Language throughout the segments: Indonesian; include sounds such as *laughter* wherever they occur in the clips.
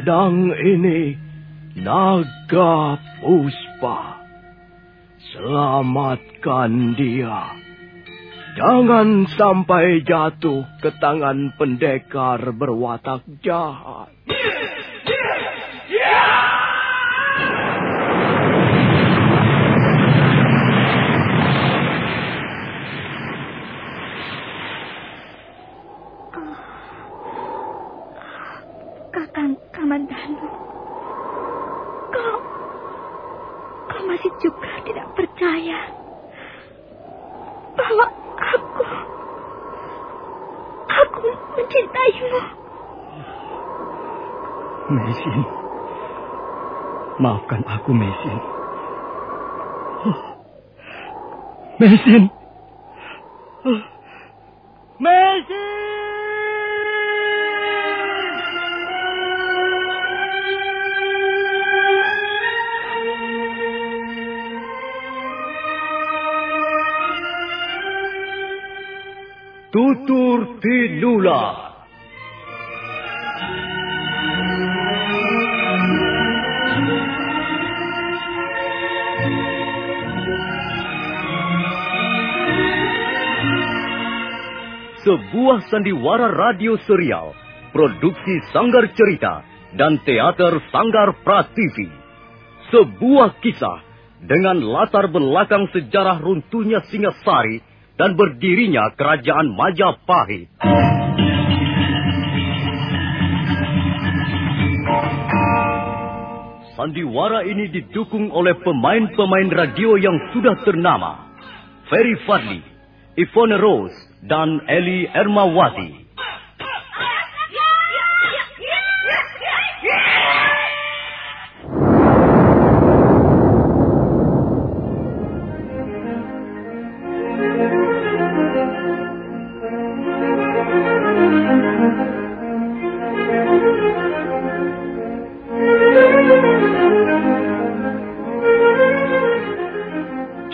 Pedang ini Naga Puspa. Selamatkan dia. Jangan sampai jatuh ke tangan pendekar berwatak jahat. Kakang Kamandanu, kau, kau masih juga tidak percaya bahwa aku, aku mencintaimu. Mesin. Maafkan aku, Mesin. Mesin. Mesin! Tutur Tinula. Sebuah sandiwara radio serial, produksi Sanggar Cerita dan teater Sanggar Prativi. Sebuah kisah dengan latar belakang sejarah runtuhnya Singasari dan berdirinya kerajaan Majapahit. Sandiwara ini didukung oleh pemain-pemain radio yang sudah ternama. Ferry Fadli, Ivone Rose, dan Eli Ermawati.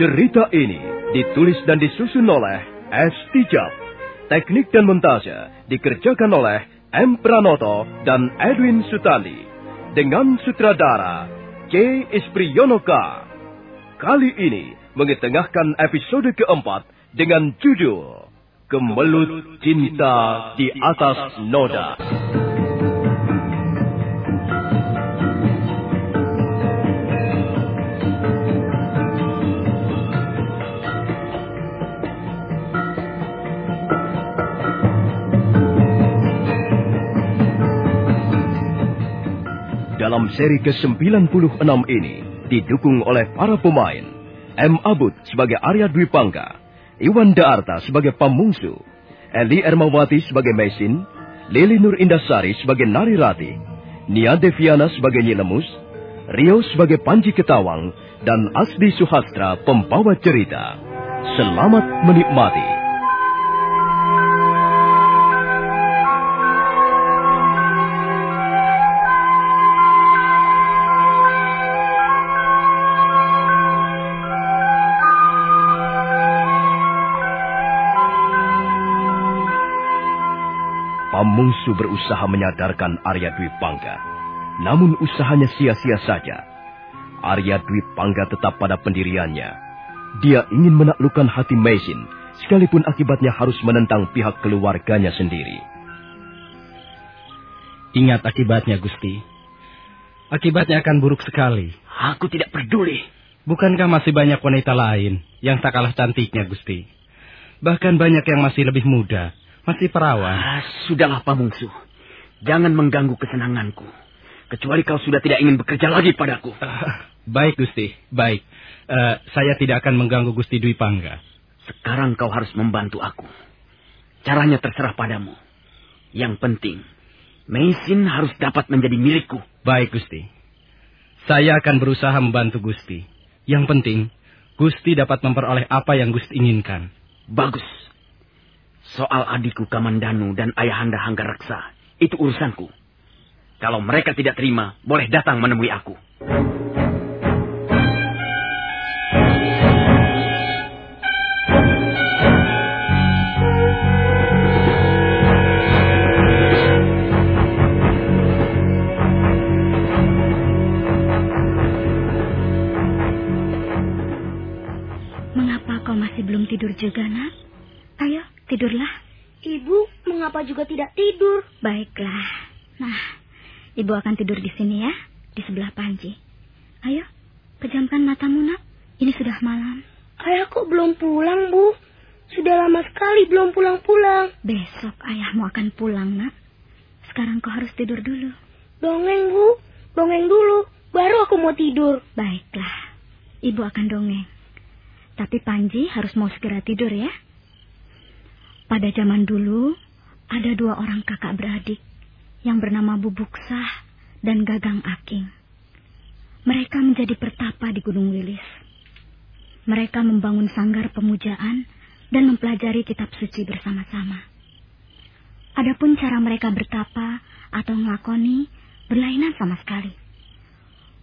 Cerita ini ditulis dan disusun oleh S. Tijab. Teknik dan montase dikerjakan oleh M. Pranoto dan Edwin Sutali. Dengan sutradara K. Ispriyonoka. Kali ini mengetengahkan episode keempat dengan judul Kemelut Cinta di Atas Noda. Dalam seri ke-96 ini didukung oleh para pemain M. Abud sebagai Arya Dwi Pangga, Iwan Daarta sebagai Pamungsu, Eli Ermawati sebagai Mesin, Lili Nur Indasari sebagai Nari Rati, Nia Deviana sebagai Nyilemus, Rio sebagai Panji Ketawang, dan Asdi Suhastra pembawa cerita. Selamat menikmati. Pamungsu berusaha menyadarkan Arya Dwi Pangga. Namun usahanya sia-sia saja. Arya Dwi Pangga tetap pada pendiriannya. Dia ingin menaklukkan hati Mesin, sekalipun akibatnya harus menentang pihak keluarganya sendiri. Ingat akibatnya, Gusti. Akibatnya akan buruk sekali. Aku tidak peduli. Bukankah masih banyak wanita lain yang tak kalah cantiknya, Gusti? Bahkan banyak yang masih lebih muda, masih perawan. Ah, sudahlah, Pamungsu. Jangan mengganggu kesenanganku. Kecuali kau sudah tidak ingin bekerja lagi padaku. Ah, baik, Gusti. Baik. Uh, saya tidak akan mengganggu Gusti Dwi Pangga. Sekarang kau harus membantu aku. Caranya terserah padamu. Yang penting, Mesin harus dapat menjadi milikku. Baik, Gusti. Saya akan berusaha membantu Gusti. Yang penting, Gusti dapat memperoleh apa yang Gusti inginkan. Bagus. Soal adikku Kamandanu dan ayahanda Hanggaraksa, itu urusanku. Kalau mereka tidak terima, boleh datang menemui aku. Ibu akan tidur di sini ya, di sebelah Panji. Ayo, pejamkan matamu nak. Ini sudah malam. Ayah kok belum pulang, Bu? Sudah lama sekali belum pulang-pulang. Besok ayahmu akan pulang, nak. Sekarang kau harus tidur dulu. Dongeng, Bu. Dongeng dulu. Baru aku mau tidur. Baiklah. Ibu akan dongeng. Tapi Panji harus mau segera tidur ya. Pada zaman dulu, ada dua orang kakak beradik yang bernama Bubuksah dan Gagang Aking. Mereka menjadi pertapa di Gunung Wilis. Mereka membangun sanggar pemujaan dan mempelajari kitab suci bersama-sama. Adapun cara mereka bertapa atau ngelakoni berlainan sama sekali.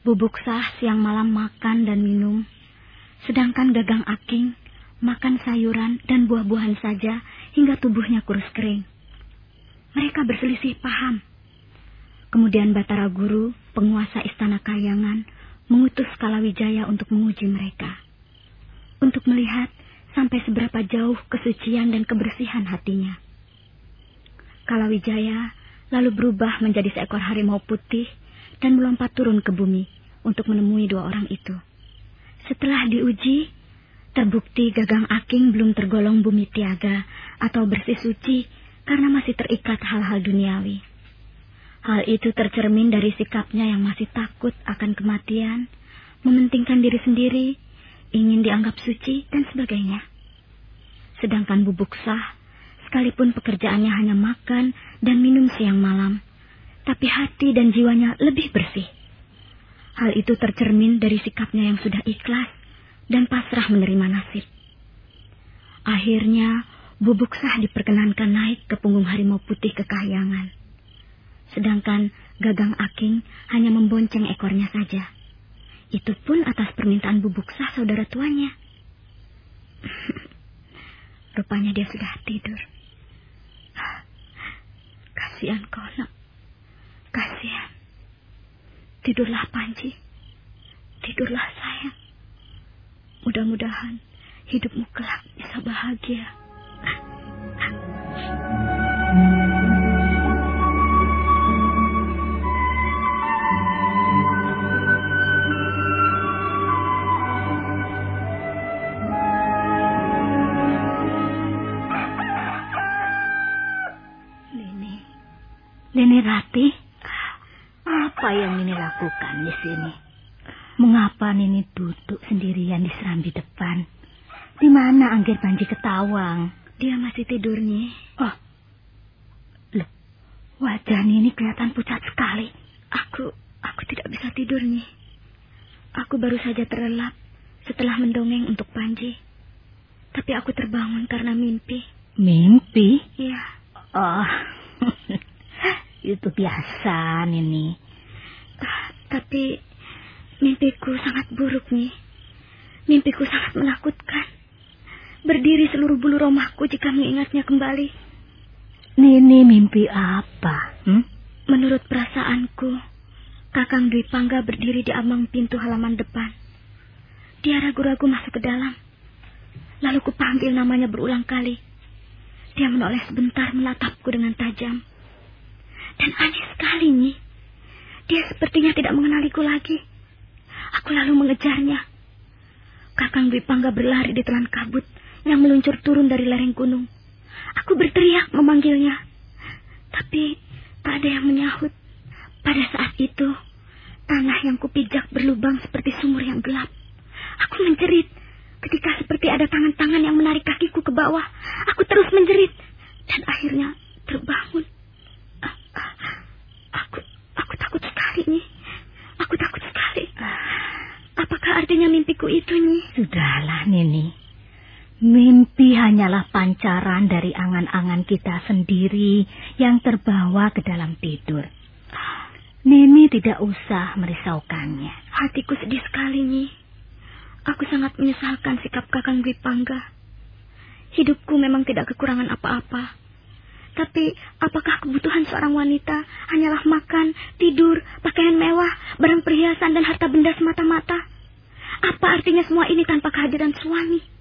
Bubuk sah siang malam makan dan minum, sedangkan gagang aking makan sayuran dan buah-buahan saja hingga tubuhnya kurus kering. Mereka berselisih paham. Kemudian Batara Guru, penguasa istana Kayangan, mengutus Kalawijaya untuk menguji mereka untuk melihat sampai seberapa jauh kesucian dan kebersihan hatinya. Kalawijaya lalu berubah menjadi seekor harimau putih dan melompat turun ke bumi untuk menemui dua orang itu. Setelah diuji, terbukti Gagang Aking belum tergolong bumi tiaga atau bersih suci karena masih terikat hal-hal duniawi. Hal itu tercermin dari sikapnya yang masih takut akan kematian, mementingkan diri sendiri, ingin dianggap suci, dan sebagainya. Sedangkan bubuk sah, sekalipun pekerjaannya hanya makan dan minum siang malam, tapi hati dan jiwanya lebih bersih. Hal itu tercermin dari sikapnya yang sudah ikhlas dan pasrah menerima nasib. Akhirnya, bubuk sah diperkenankan naik ke punggung harimau putih kekahyangan. Sedangkan gagang aking hanya membonceng ekornya saja. Itu pun atas permintaan bubuk sah saudara tuanya. *laughs* Rupanya dia sudah tidur. *sighs* Kasihan kau, nak. Kasihan. Tidurlah, Panji. Tidurlah, sayang. Mudah-mudahan hidupmu kelak bisa bahagia. Nini Rati, apa yang Nini lakukan di sini? Mengapa Nini duduk sendirian di serambi depan? Di mana Anggir Panji Ketawang? Dia masih tidur, nih. Oh, loh, wajah Nini kelihatan pucat sekali. Aku, aku tidak bisa tidur, nih. Aku baru saja terlelap setelah mendongeng untuk Panji. Tapi aku terbangun karena mimpi. Mimpi? Iya. Oh, *laughs* Itu biasa, Nini. Uh, tapi mimpiku sangat buruk, nih. Mimpiku sangat menakutkan. Berdiri seluruh bulu romahku jika mengingatnya kembali. Nini mimpi apa? Hmm? Menurut perasaanku, Kakang Dwi Pangga berdiri di ambang pintu halaman depan. Dia ragu-ragu masuk ke dalam. Lalu kupanggil namanya berulang kali. Dia menoleh sebentar menatapku dengan tajam. Dan aneh sekali, nih. Dia sepertinya tidak mengenaliku lagi. Aku lalu mengejarnya. Kakang Dwi Pangga berlari di telan kabut yang meluncur turun dari lereng gunung. Aku berteriak memanggilnya. Tapi tak ada yang menyahut. Pada saat itu, tanah yang kupijak berlubang seperti sumur yang gelap. Aku menjerit. Ketika seperti ada tangan-tangan yang menarik kakiku ke bawah, aku terus menjerit. Dan akhirnya terbangun. Aku, aku takut sekali, nih. Aku takut sekali. Apakah artinya mimpiku itu, nih? Sudahlah, Nini. Mimpi hanyalah pancaran dari angan-angan kita sendiri yang terbawa ke dalam tidur. Nini tidak usah merisaukannya. Hatiku sedih sekali, nih. Aku sangat menyesalkan sikap Kakang Dwi Pangga. Hidupku memang tidak kekurangan apa-apa. Tapi apakah kebutuhan seorang wanita hanyalah makan, tidur, pakaian mewah, barang perhiasan dan harta benda semata-mata? Apa artinya semua ini tanpa kehadiran suami?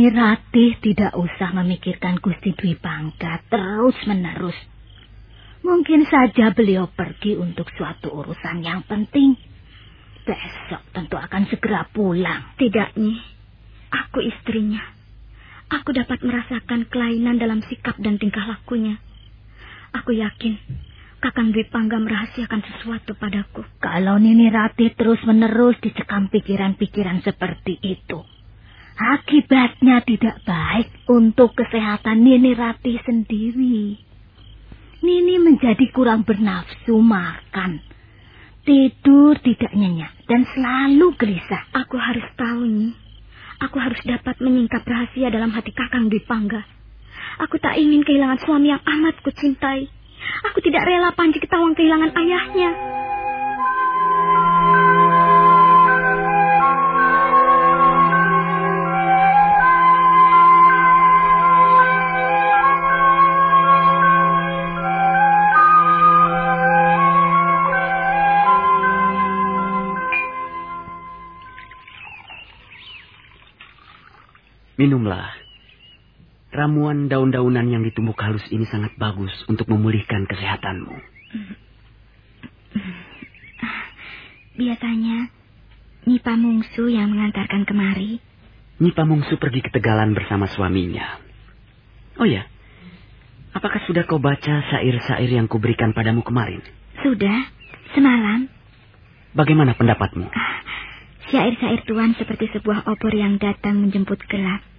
Nini Ratih tidak usah memikirkan Gusti Dwi Bangga terus-menerus. Mungkin saja beliau pergi untuk suatu urusan yang penting. Besok tentu akan segera pulang. Tidak, Nyi. Aku istrinya. Aku dapat merasakan kelainan dalam sikap dan tingkah lakunya. Aku yakin Kakang Dwi Pangga merahasiakan sesuatu padaku. Kalau Nini Rati terus-menerus dicekam pikiran-pikiran seperti itu, akibatnya tidak baik untuk kesehatan Nini Rati sendiri. Nini menjadi kurang bernafsu makan. Tidur tidak nyenyak dan selalu gelisah. Aku harus tahu, Nyi. Aku harus dapat menyingkap rahasia dalam hati Kakang Dwi Pangga. Aku tak ingin kehilangan suami yang amat kucintai. Aku tidak rela Panji Ketawang kehilangan ayahnya. Minumlah. Ramuan daun-daunan yang ditumbuk halus ini sangat bagus untuk memulihkan kesehatanmu. Biasanya, Nipa Mungsu yang mengantarkan kemari. Nipa Mungsu pergi ke Tegalan bersama suaminya. Oh ya, apakah sudah kau baca syair-syair yang kuberikan padamu kemarin? Sudah, semalam. Bagaimana pendapatmu? Syair-syair Tuan seperti sebuah obor yang datang menjemput gelap.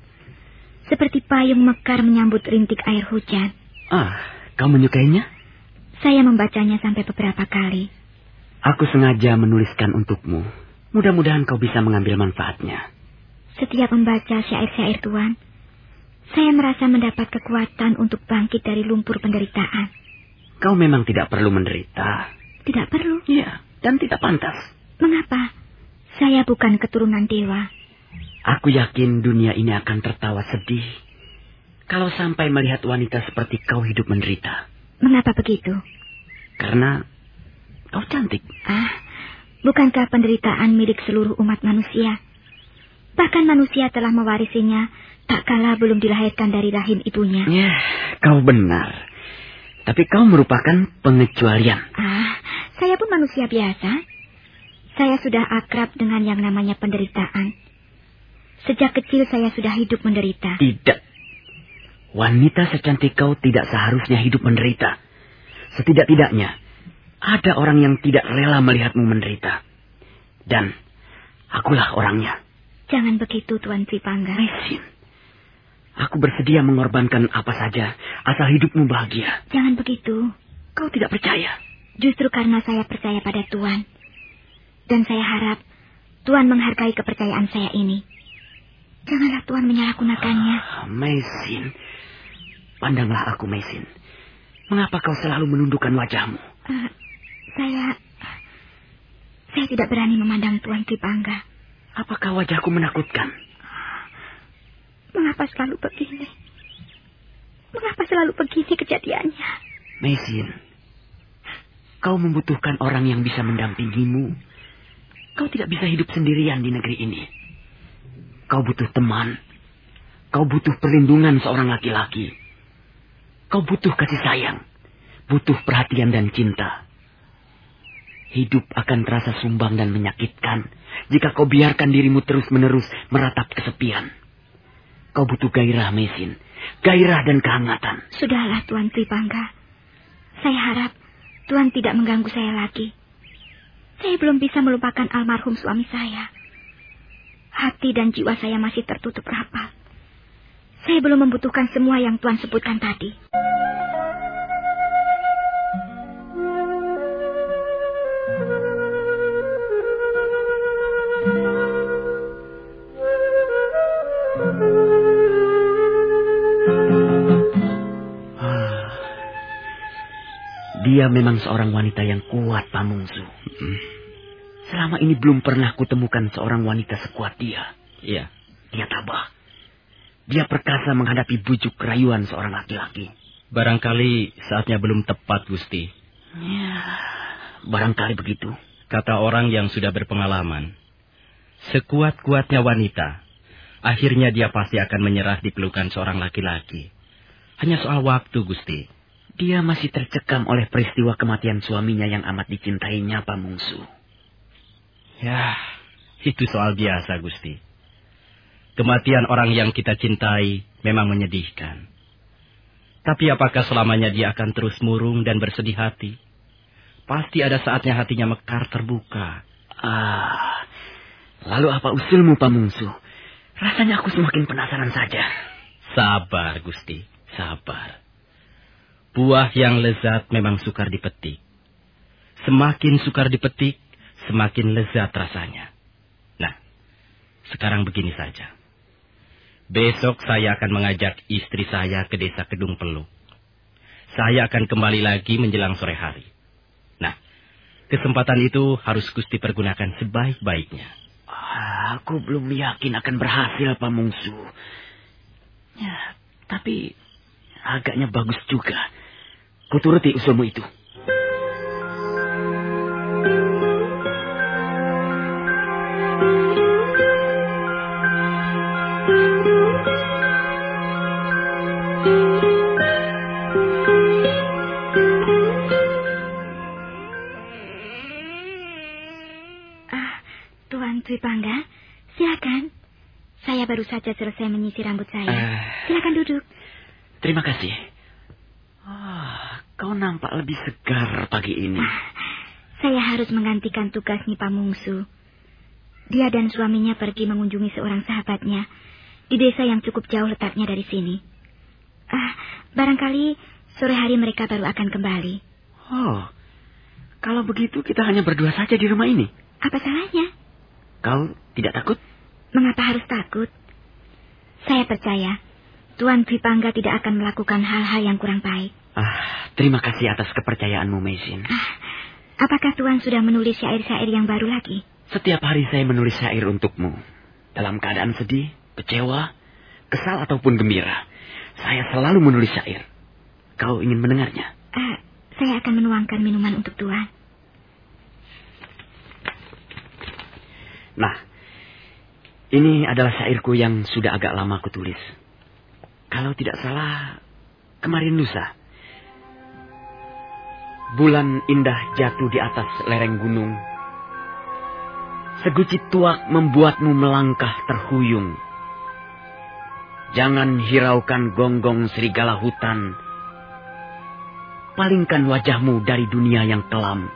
Seperti payung mekar menyambut rintik air hujan. Ah, kau menyukainya? Saya membacanya sampai beberapa kali. Aku sengaja menuliskan untukmu. Mudah-mudahan kau bisa mengambil manfaatnya. Setiap membaca syair-syair Tuan, saya merasa mendapat kekuatan untuk bangkit dari lumpur penderitaan. Kau memang tidak perlu menderita. Tidak perlu. Iya, dan tidak pantas. Mengapa? Saya bukan keturunan dewa. Aku yakin dunia ini akan tertawa sedih kalau sampai melihat wanita seperti kau hidup menderita. Mengapa begitu? Karena kau cantik. Ah, bukankah penderitaan milik seluruh umat manusia? Bahkan manusia telah mewarisinya tak kala belum dilahirkan dari rahim ibunya. Ya, kau benar. Tapi kau merupakan pengecualian. Ah, saya pun manusia biasa. Saya sudah akrab dengan yang namanya penderitaan. Sejak kecil saya sudah hidup menderita. Tidak. Wanita secantik kau tidak seharusnya hidup menderita. Setidak-tidaknya, ada orang yang tidak rela melihatmu menderita. Dan akulah orangnya. Jangan begitu, Tuan Tripangga. Mesin. Aku bersedia mengorbankan apa saja, asal hidupmu bahagia. Jangan begitu. Kau tidak percaya? Justru karena saya percaya pada Tuan. Dan saya harap Tuan menghargai kepercayaan saya ini. Janganlah Tuhan menyalahgunakannya. Ah, Mesin. Pandanglah aku, Mesin. Mengapa kau selalu menundukkan wajahmu? Uh, saya... Saya tidak berani memandang Tuan Tripangga. Apakah wajahku menakutkan? Mengapa selalu begini? Mengapa selalu begini kejadiannya? Mesin, kau membutuhkan orang yang bisa mendampingimu. Kau tidak bisa hidup sendirian di negeri ini. Kau butuh teman. Kau butuh perlindungan seorang laki-laki. Kau butuh kasih sayang. Butuh perhatian dan cinta. Hidup akan terasa sumbang dan menyakitkan jika kau biarkan dirimu terus-menerus meratap kesepian. Kau butuh gairah mesin, gairah dan kehangatan. Sudahlah Tuan Tripangga. Saya harap Tuan tidak mengganggu saya lagi. Saya belum bisa melupakan almarhum suami saya. Hati dan jiwa saya masih tertutup rapat. Saya belum membutuhkan semua yang Tuhan sebutkan tadi. Ah, dia memang seorang wanita yang kuat, Pamungsu. Selama ini belum pernah kutemukan seorang wanita sekuat dia. Iya. Dia tabah. Dia perkasa menghadapi bujuk rayuan seorang laki-laki. Barangkali saatnya belum tepat, Gusti. Ya, barangkali begitu. Kata orang yang sudah berpengalaman. Sekuat-kuatnya wanita, akhirnya dia pasti akan menyerah di pelukan seorang laki-laki. Hanya soal waktu, Gusti. Dia masih tercekam oleh peristiwa kematian suaminya yang amat dicintainya, Pak Mungsu. Ya, itu soal biasa, Gusti. Kematian orang yang kita cintai memang menyedihkan. Tapi apakah selamanya dia akan terus murung dan bersedih hati? Pasti ada saatnya hatinya mekar terbuka. Ah, lalu apa usulmu, Pak Mungsu? Rasanya aku semakin penasaran saja. Sabar, Gusti, sabar. Buah yang lezat memang sukar dipetik. Semakin sukar dipetik, semakin lezat rasanya. Nah, sekarang begini saja. Besok saya akan mengajak istri saya ke desa Kedung Peluk. Saya akan kembali lagi menjelang sore hari. Nah, kesempatan itu harus Gusti pergunakan sebaik-baiknya. Aku belum yakin akan berhasil, Pak Mungsu. Ya, tapi agaknya bagus juga. Kuturuti usulmu itu. Baru saja selesai menyisir rambut saya. Eh. Silakan duduk. Terima kasih. Ah, kau nampak lebih segar pagi ini. Saya harus menggantikan tugas Nyi Pamungsu. Dia dan suaminya pergi mengunjungi seorang sahabatnya di desa yang cukup jauh letaknya dari sini. Ah, barangkali sore hari mereka baru akan kembali. Oh, kalau begitu kita hanya berdua saja di rumah ini. Apa salahnya? Kau tidak takut? Mengapa harus takut? Saya percaya Tuan Dwi Pangga tidak akan melakukan hal-hal yang kurang baik. Ah, terima kasih atas kepercayaanmu, Mesin. Ah, apakah Tuan sudah menulis syair-syair yang baru lagi? Setiap hari saya menulis syair untukmu. Dalam keadaan sedih, kecewa, kesal ataupun gembira. Saya selalu menulis syair. Kau ingin mendengarnya? Ah, saya akan menuangkan minuman untuk Tuan. Nah, ini adalah syairku yang sudah agak lama aku tulis. Kalau tidak salah, kemarin lusa. Bulan indah jatuh di atas lereng gunung. Seguci tuak membuatmu melangkah terhuyung. Jangan hiraukan gonggong serigala hutan. Palingkan wajahmu dari dunia yang kelam.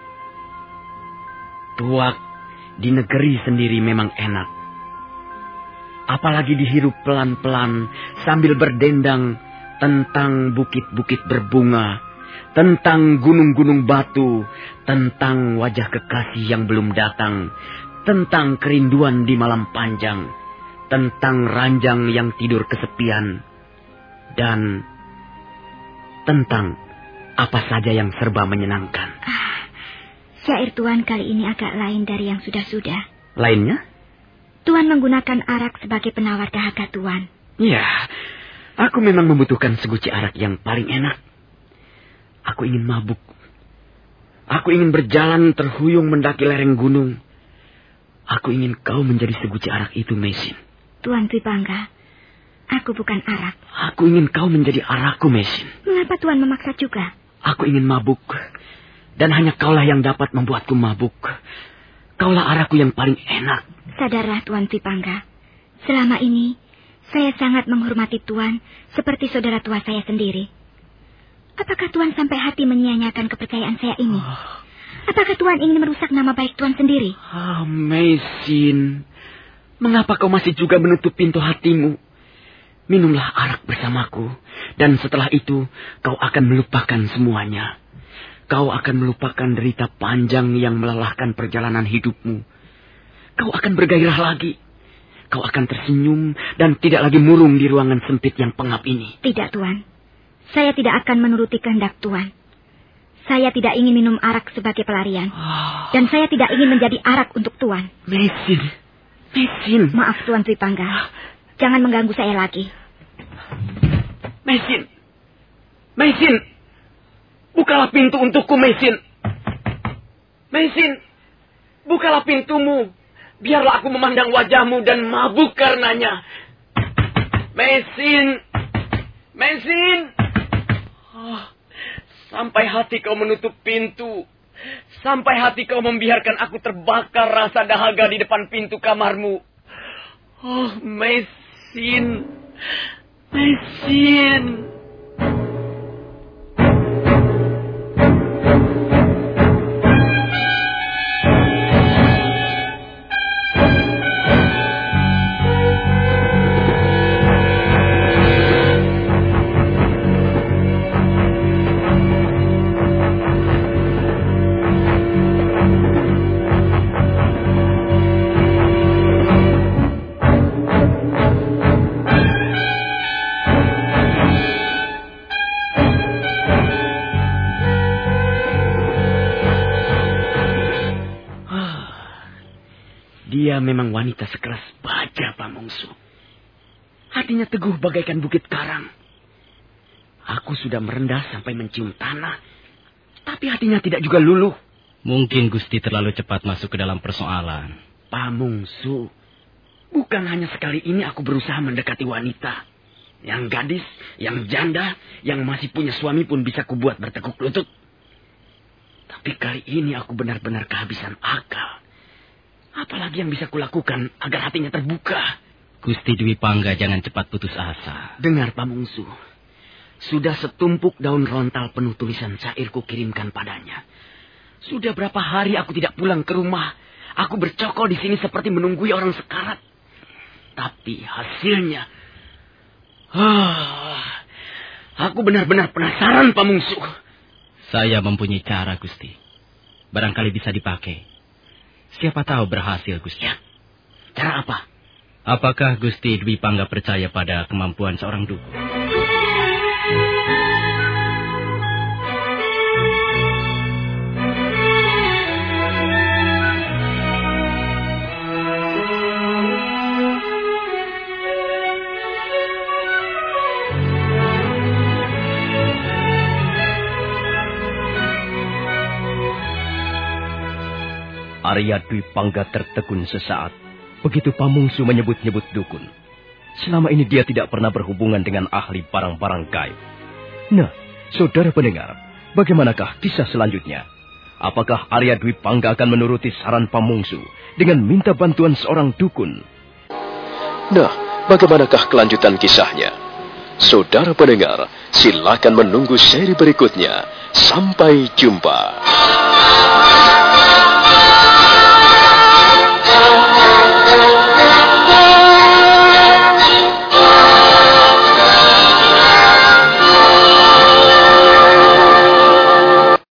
Tuak di negeri sendiri memang enak. Apalagi dihirup pelan-pelan sambil berdendang tentang bukit-bukit berbunga, tentang gunung-gunung batu, tentang wajah kekasih yang belum datang, tentang kerinduan di malam panjang, tentang ranjang yang tidur kesepian, dan tentang apa saja yang serba menyenangkan. Ah, syair Tuan kali ini agak lain dari yang sudah-sudah. Lainnya? Tuan menggunakan arak sebagai penawar dahaga Tuan. Ya, aku memang membutuhkan seguci arak yang paling enak. Aku ingin mabuk. Aku ingin berjalan terhuyung mendaki lereng gunung. Aku ingin kau menjadi seguci arak itu, Mesin. Tuan Dwi Bangga, aku bukan arak. Aku ingin kau menjadi arakku, Mesin. Mengapa Tuan memaksa juga? Aku ingin mabuk. Dan hanya kaulah yang dapat membuatku mabuk. Kaulah arakku yang paling enak. Sadarlah Tuan Dwi Bangga, selama ini saya sangat menghormati Tuan seperti saudara tua saya sendiri. Apakah Tuan sampai hati menyia-nyiakan kepercayaan saya ini? Apakah Tuan ingin merusak nama baik Tuan sendiri? Ah, Mesin. Mengapa kau masih juga menutup pintu hatimu? Minumlah arak bersamaku. Dan setelah itu, kau akan melupakan semuanya. Kau akan melupakan derita panjang yang melelahkan perjalanan hidupmu. Kau akan bergairah lagi. Kau akan tersenyum dan tidak lagi murung di ruangan sempit yang pengap ini. Tidak, Tuan. Saya tidak akan menuruti kehendak Tuan. Saya tidak ingin minum arak sebagai pelarian. Dan saya tidak ingin menjadi arak untuk Tuan. Mesin. Mesin. Maaf, Tuan Dwi Pangga. Jangan mengganggu saya lagi. Mesin. Mesin. Bukalah pintu untukku, Mesin. Mesin. Bukalah pintumu. Biarlah aku memandang wajahmu dan mabuk karenanya. Mesin. Mesin. Oh, Sampai hati kau menutup pintu. Sampai hati kau membiarkan aku terbakar rasa dahaga di depan pintu kamarmu. Oh, Mesin. Mesin. Dia memang wanita sekeras baja, Pak Mongsu. Hatinya teguh bagaikan bukit karang. Aku sudah merendah sampai mencium tanah. Tapi hatinya tidak juga luluh. Mungkin Gusti terlalu cepat masuk ke dalam persoalan. Pak Mongsu, bukan hanya sekali ini aku berusaha mendekati wanita. Yang gadis, yang janda, yang masih punya suami pun bisa kubuat bertekuk lutut. Tapi kali ini aku benar-benar kehabisan akal. Apalagi yang bisa kulakukan agar hatinya terbuka? Gusti Dwi Pangga jangan cepat putus asa. Dengar Pamungsu. Sudah setumpuk daun rontal penuh tulisan syair ku kirimkan padanya. Sudah berapa hari aku tidak pulang ke rumah. Aku bercokol di sini seperti menunggui orang sekarat. Tapi hasilnya... Ah, aku benar-benar penasaran, Pamungsu. Saya mempunyai cara, Gusti. Barangkali bisa dipakai. Siapa tahu berhasil, Gusti. Ya. Cara apa? Apakah Gusti Dwi Pangga percaya pada kemampuan seorang dukun? Arya Dwi Pangga tertegun sesaat. Begitu Pamungsu menyebut-nyebut dukun. Selama ini dia tidak pernah berhubungan dengan ahli barang-barang gaib. Nah, saudara pendengar, bagaimanakah kisah selanjutnya? Apakah Arya Dwi Pangga akan menuruti saran Pamungsu dengan minta bantuan seorang dukun? Nah, bagaimanakah kelanjutan kisahnya? Saudara pendengar, silakan menunggu seri berikutnya. Sampai jumpa.